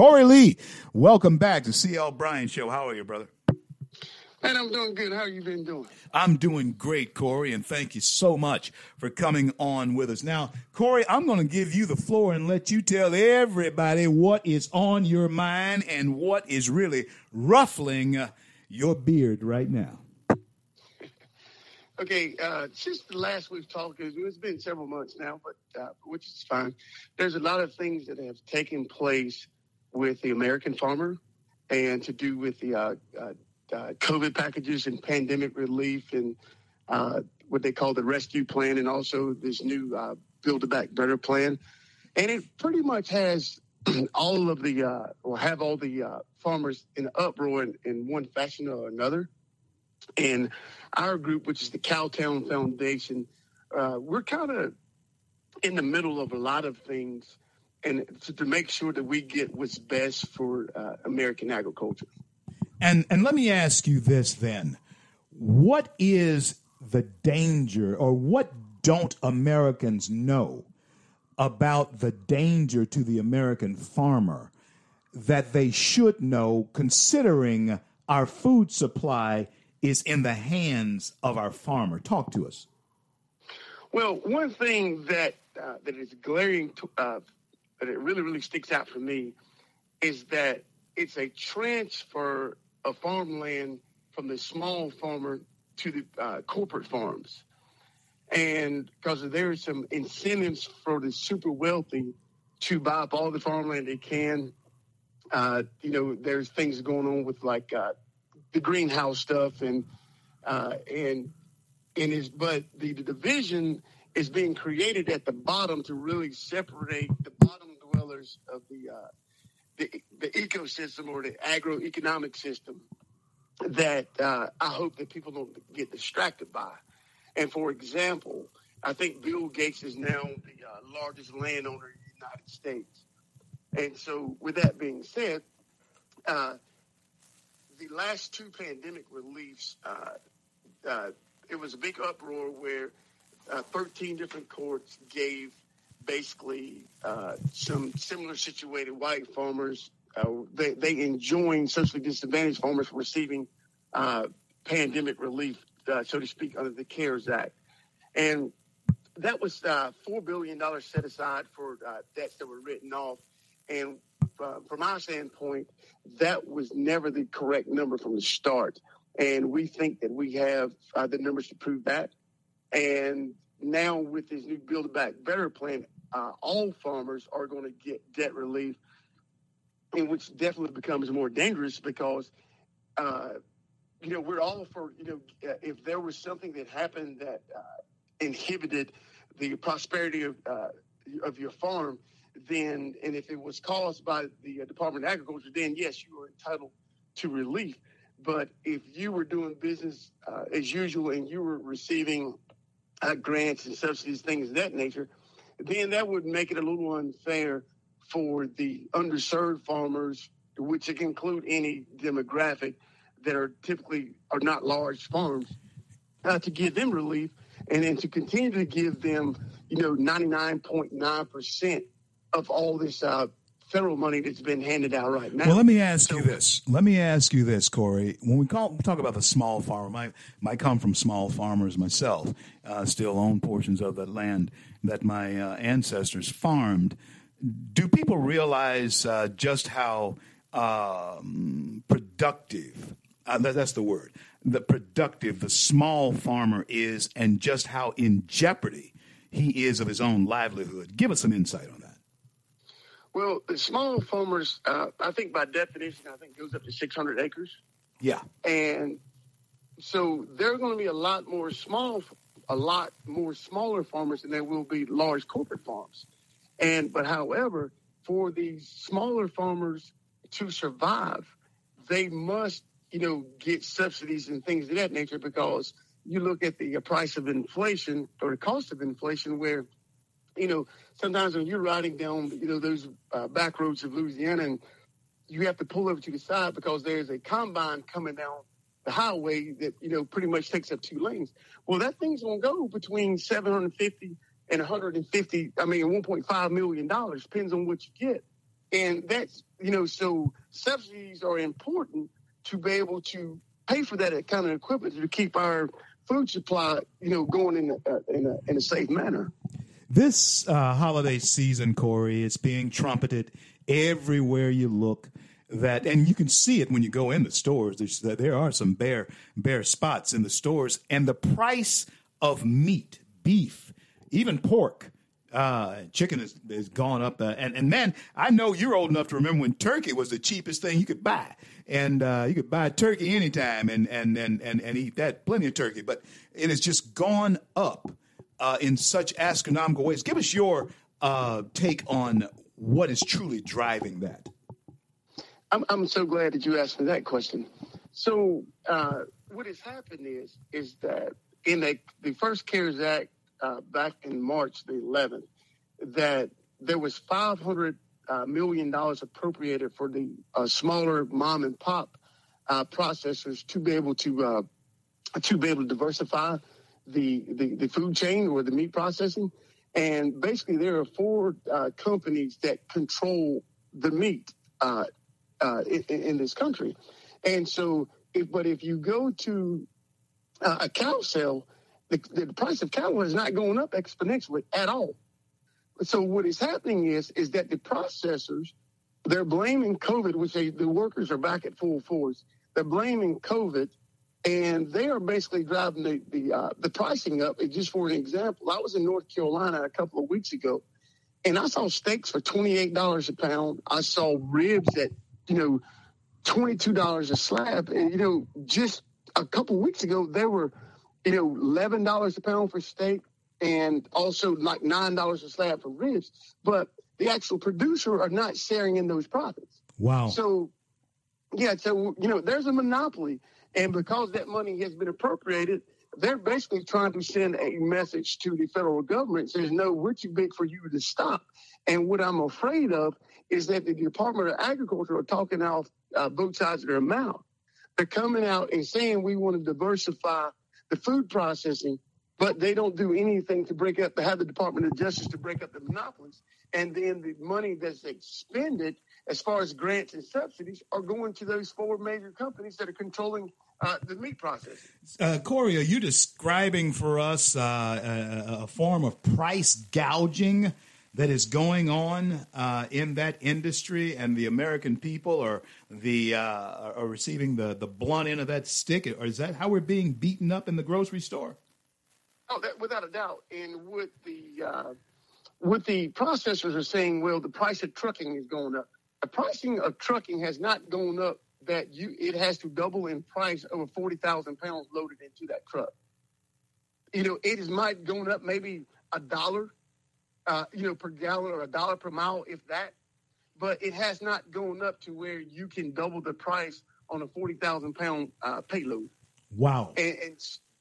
Corey Lea, welcome back to CL Bryant Show. How are you, brother? And I'm doing good. How you been doing? I'm doing great, Corey, and thank you so much for coming on with us. Now, Corey, I'm going to give you the floor and let you tell everybody what is on your mind and what is really ruffling uh, your beard right now. Okay, uh, since the last we've talked, it's been several months now, but uh, which is fine. There's a lot of things that have taken place with the American farmer and to do with the uh, uh uh, COVID packages and pandemic relief and uh, what they call the rescue plan, and also this new uh, Build a Back Better plan. And it pretty much has all of the, or have all the farmers in uproar in, in one fashion or another. And our group, which is the Cowtown Foundation, uh, we're kind of in the middle of a lot of things and to, to, make sure that we get what's best for uh, American agriculture. And and let me ask you this then. What is the danger or what don't Americans know about the danger to the American farmer that they should know considering our food supply is in the hands of our farmer? Talk to us. Well, one thing that uh, that is glaring, to, uh, that it really really sticks out for me, is that it's a transfer of farmland from the small farmer to the uh, corporate farms. And because there are some incentives for the super wealthy to buy up all the farmland they can. Uh, you know, there's things going on with like uh, the greenhouse stuff and uh, and and is but the, the division is being created at the bottom to really separate the bottom of the uh, the, the ecosystem or the agroeconomic system that uh, I hope that people don't get distracted by. And for example, I think Bill Gates is now the uh, largest landowner in the United States. And so, with that being said, uh, the last two pandemic reliefs, uh, uh, it was a big uproar where uh, 13 different courts gave basically uh, some similar situated white farmers. Uh, they, they enjoined socially disadvantaged farmers from receiving uh, pandemic relief, uh, so to speak, under the CARES Act. And that was uh, $4 billion set aside for uh, debts that were written off. And from our standpoint, that was never the correct number from the start. And we think that we have the numbers to prove that. And now with this new Build Back Better plan, uh, all farmers are going to get debt relief, and which definitely becomes more dangerous because, uh, you know, we're all for you know, uh, if there was something that happened that uh, inhibited the prosperity of uh, of your farm, then and if it was caused by the uh, Department of Agriculture, then yes, you are entitled to relief. But if you were doing business as usual and you were receiving uh, grants and subsidies, things of that nature, then that would make it a little unfair for the underserved farmers, which can include any demographic that are typically are not large farms, uh, to give them relief, and then to continue to give them, you know, ninety nine point nine percent of all this uh, federal money that's been handed out right now. Well, let me ask so, you this. Let me ask you this, Corey. When we call, talk about the small farmer, I might come from small farmers myself. Uh, still own portions of that land that my uh, ancestors farmed. Do people realize uh, just how um, productive? Uh, that, that's the word. The productive the small farmer is, and just how in jeopardy he is of his own livelihood. Give us some insight on that. Well, the small farmers, uh, I think by definition, I think goes up to 600 acres. Yeah. And so there are going to be a lot more small, a lot more smaller farmers than there will be large corporate farms. And, but however, for these smaller farmers to survive, they must, you know, get subsidies and things of that nature because you look at the price of inflation or the cost of inflation where you know, sometimes when you're riding down, you know, those uh, back roads of Louisiana and you have to pull over to the side because there's a combine coming down the highway that, you know, pretty much takes up two lanes. Well, that thing's going to go between 750 and 150, I mean, $1.5 million, depends on what you get. And that's, you know, so subsidies are important to be able to pay for that kind of equipment to keep our food supply, you know, going in a, in a, in a safe manner. This uh, holiday season, Corey, it's being trumpeted everywhere you look. That and you can see it when you go in the stores. There's, there are some bare bare spots in the stores, and the price of meat, beef, even pork, uh, chicken has, gone up. Uh, and, and man, I know you're old enough to remember when turkey was the cheapest thing you could buy. And uh, you could buy turkey anytime and, and, and, and, and eat that, plenty of turkey. But it has just gone up uh, in such astronomical ways. Give us your uh, take on what is truly driving that. I'm, I'm so glad that you asked me that question. So uh, what has happened is is that in the, the first CARES Act uh, back in March the 11th, that there was 500 uh, million dollars appropriated for the uh, smaller mom and pop processors to be able to to be able to diversify the, the, the food chain or the meat processing. And basically, there are four uh, companies that control the meat uh, uh, in, in, this country. And so, if, but if you go to uh, a cow sale, the, the price of cattle is not going up exponentially at all. So what is happening is is that the processors they're blaming COVID, which they, the workers are back at full force. They're blaming COVID and they are basically driving the the, uh, the pricing up. Just for an example, I was in North Carolina a couple of weeks ago, and I saw steaks for twenty eight dollars a pound. I saw ribs at you know twenty two dollars a slab, and you know just a couple of weeks ago they were you know eleven dollars a pound for steak, and also like nine dollars a slab for ribs. But the actual producer are not sharing in those profits. Wow. So yeah, so you know there's a monopoly and because that money has been appropriated, they're basically trying to send a message to the federal government says, no, we're too big for you to stop. And what I'm afraid of is that the Department of Agriculture are talking out uh, both sides of their mouth. They're coming out and saying we want to diversify the food processing, but they don't do anything to break up, have the Department of Justice to break up the monopolies. And then the money that's expended as far as grants and subsidies are going to those four major companies that are controlling uh, the meat process. Uh, Corey, are you describing for us uh, a, a, form of price gouging that is going on uh, in that industry, and the American people are the uh, are receiving the, the blunt end of that stick? Or is that how we're being beaten up in the grocery store? Oh, that, without a doubt. And with the uh, what the processors are saying, well, the price of trucking is going up. The pricing of trucking has not gone up that you it has to double in price over 40,000 pounds loaded into that truck. You know, it is might going up maybe a dollar, uh, you know, per gallon or a dollar per mile, if that. But it has not gone up to where you can double the price on a 40,000 pound uh, payload. Wow. And, and,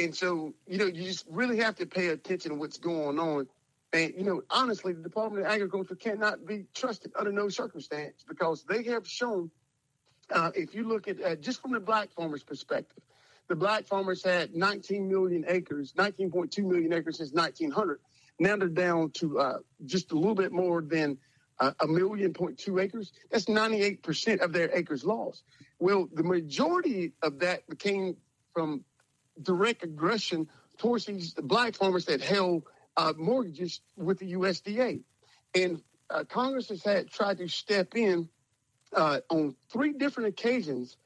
and so, you know, you just really have to pay attention to what's going on. And, you know, honestly, the Department of Agriculture cannot be trusted under no circumstance because they have shown uh, if you look at uh, just from the black farmers' perspective, the black farmers had 19 million acres, 19.2 million acres since 1900. Now they're down to uh, just a little bit more than uh, a million point two acres. That's 98% of their acres lost. Well, the majority of that came from direct aggression towards these black farmers that held uh, mortgages with the USDA. And uh, Congress has had tried to step in uh, on three different occasions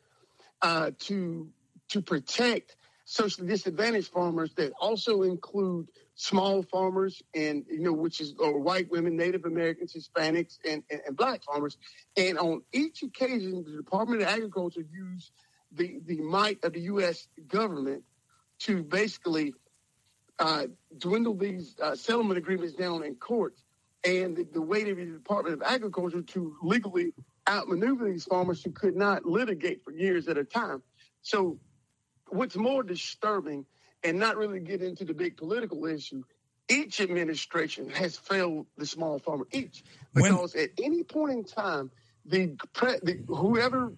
uh, to to protect socially disadvantaged farmers that also include small farmers and you know which is or white women native americans hispanics and, and, and, black farmers and on each occasion the department of agriculture used the, the might of the u.s government to basically uh, dwindle these uh, settlement agreements down in courts and the, the weight of the department of agriculture to legally outmaneuver these farmers who could not litigate for years at a time. So, what's more disturbing, and not really get into the big political issue, each administration has failed the small farmer. Each, because when, at any point in time, the, pre, the whoever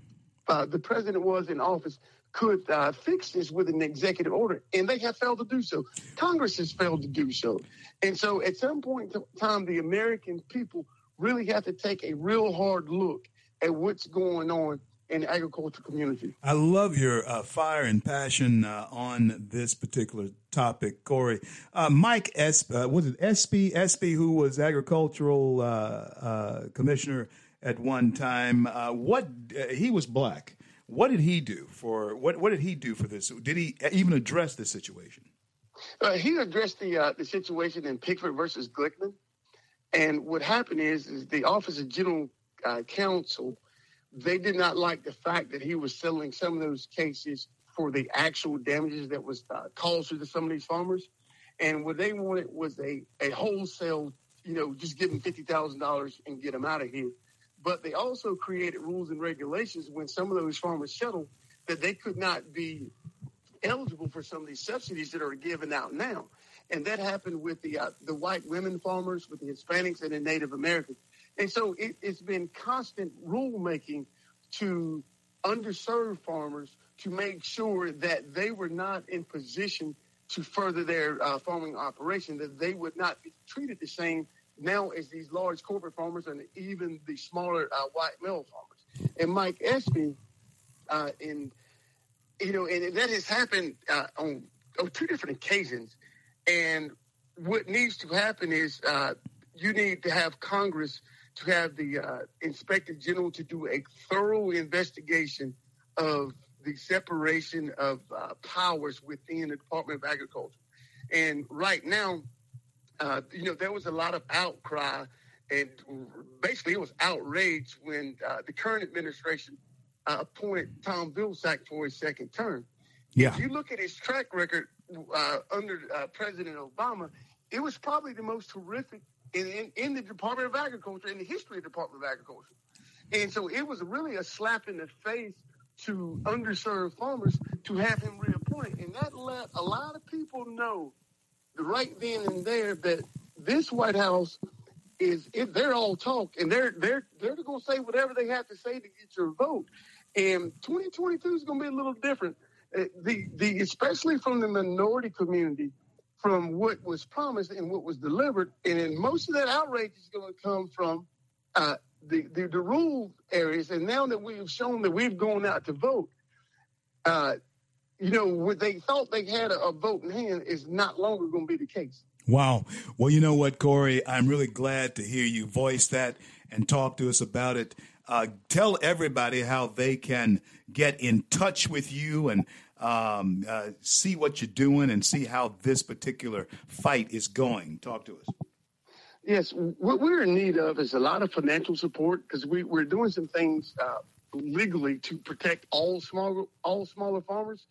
uh, the president was in office could uh, fix this with an executive order, and they have failed to do so. Congress has failed to do so, and so at some point in time, the American people really have to take a real hard look at what's going on in the agriculture community. I love your uh, fire and passion uh, on this particular topic, Corey. Uh, Mike Espy, uh, was it Espy? Espy, who was agricultural uh, uh, commissioner at one time. what he was black. What did he do for what? What did he do for this? Did he even address this situation? Uh, he addressed the uh, the situation in Pigford versus Glickman, and what happened is, is the Office of General uh, Counsel they did not like the fact that he was settling some of those cases for the actual damages that was uh, caused to some of these farmers. And what they wanted was a, a wholesale, you know, just give them $50,000 and get them out of here. But they also created rules and regulations when some of those farmers settled that they could not be eligible for some of these subsidies that are given out now. And that happened with the uh, the white women farmers, with the Hispanics, and the Native Americans. And so it, has been constant rulemaking to underserved farmers to make sure that they were not in position to further their uh, farming operation, that they would not be treated the same now as these large corporate farmers and even the smaller uh, white male farmers. And Mike Espy, uh, in you know, and that has happened uh, on, on two different occasions. And what needs to happen is uh, you need to have Congress to have the uh, inspector general to do a thorough investigation of the separation of uh, powers within the Department of Agriculture. And right now, uh, you know, there was a lot of outcry and basically it was outrage when uh, the current administration uh, appointed Tom Vilsack for his second term. Yeah. If you look at his track record uh, under President Obama, it was probably the most horrific in, in, in the Department of Agriculture, in the history of the Department of Agriculture. And so it was really a slap in the face to underserved farmers to have him reappointed. And that let a lot of people know right then and there that this White House is if they're all talk and they're they're they're going to say whatever they have to say to get your vote. And 2022 is going to be a little different. Uh, the the especially from the minority community from what was promised and what was delivered. And then most of that outrage is going to come from uh, the, the, the rural areas. And now that we've shown that we've gone out to vote, uh, you know, what they thought they had a, a vote in hand is not longer going to be the case. Wow. Well, you know what, Corey? I'm really glad to hear you voice that and talk to us about it. Uh, tell everybody how they can get in touch with you and um, uh, see what you're doing and see how this particular fight is going. Talk to us. Yes, what we're in need of is a lot of financial support because we, we're doing some things uh, legally to protect all small all smaller farmers,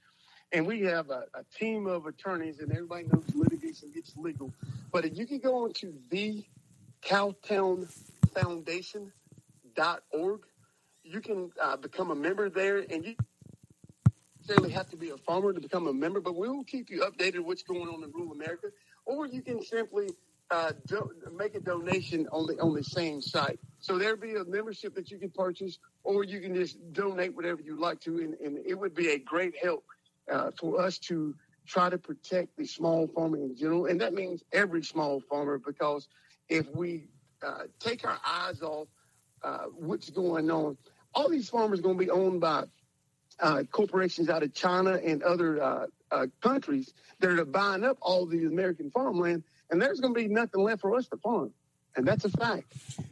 and we have a, a, team of attorneys, and everybody knows litigation gets legal. But if you can go on to the Cowtown you can uh, become a member there, and you necessarily have to be a farmer to become a member, but we will keep you updated what's going on in rural America. Or you can simply uh, do, make a donation on the on the same site. So there'll be a membership that you can purchase, or you can just donate whatever you like to, and, and it would be a great help uh, for us to try to protect the small farmer in general, and that means every small farmer because if we uh, take our eyes off uh, what's going on, all these farmers are going to be owned by uh, corporations out of China and other uh, uh, countries that are buying up all the American farmland, and there's going to be nothing left for us to farm. And that's a fact.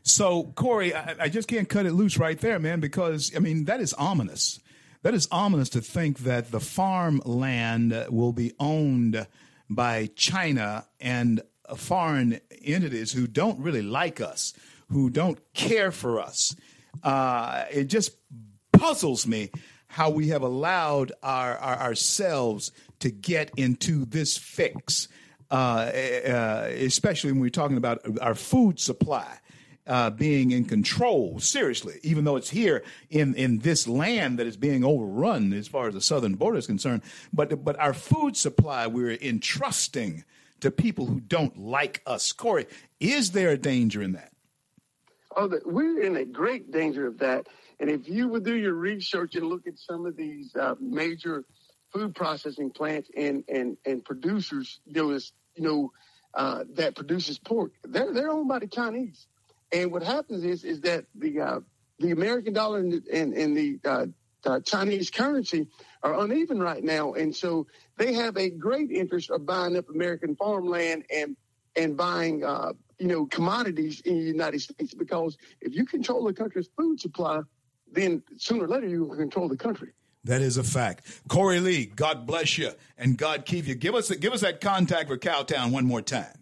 So, Corey, I, I just can't cut it loose right there, man, because, I mean, that is ominous. That is ominous to think that the farmland will be owned by China and foreign entities who don't really like us, who don't care for us. Uh, it just puzzles me how we have allowed our, our ourselves to get into this fix, uh, uh, especially when we're talking about our food supply. Uh, being in control, seriously, even though it's here in, in this land that is being overrun as far as the southern border is concerned. But, but our food supply, we're entrusting to people who don't like us. Corey, is there a danger in that? Oh, we're in a great danger of that. And if you would do your research and look at some of these uh, major food processing plants and, and, and producers, you know, you know uh, that produces pork, they're, they're owned by the Chinese. And what happens is is that the uh, the American dollar and, and, and the uh, uh, Chinese currency are uneven right now, and so they have a great interest of buying up American farmland and and buying uh, you know commodities in the United States because if you control the country's food supply, then sooner or later you will control the country. That is a fact. Corey Lea, God bless you and God keep you. Give us give us that contact for Cowtown one more time.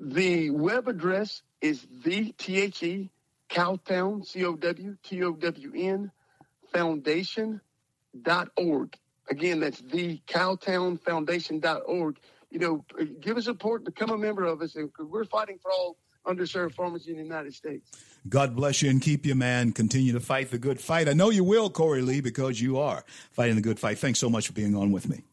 The web address is the T H E Cowtown C O W T O W N Foundation dot org. Again, that's the Cowtown Foundation dot org. You know, give us support, become a member of us, and we're fighting for all underserved farmers in the United States. God bless you and keep you, man. Continue to fight the good fight. I know you will, Corey Lea, because you are fighting the good fight. Thanks so much for being on with me.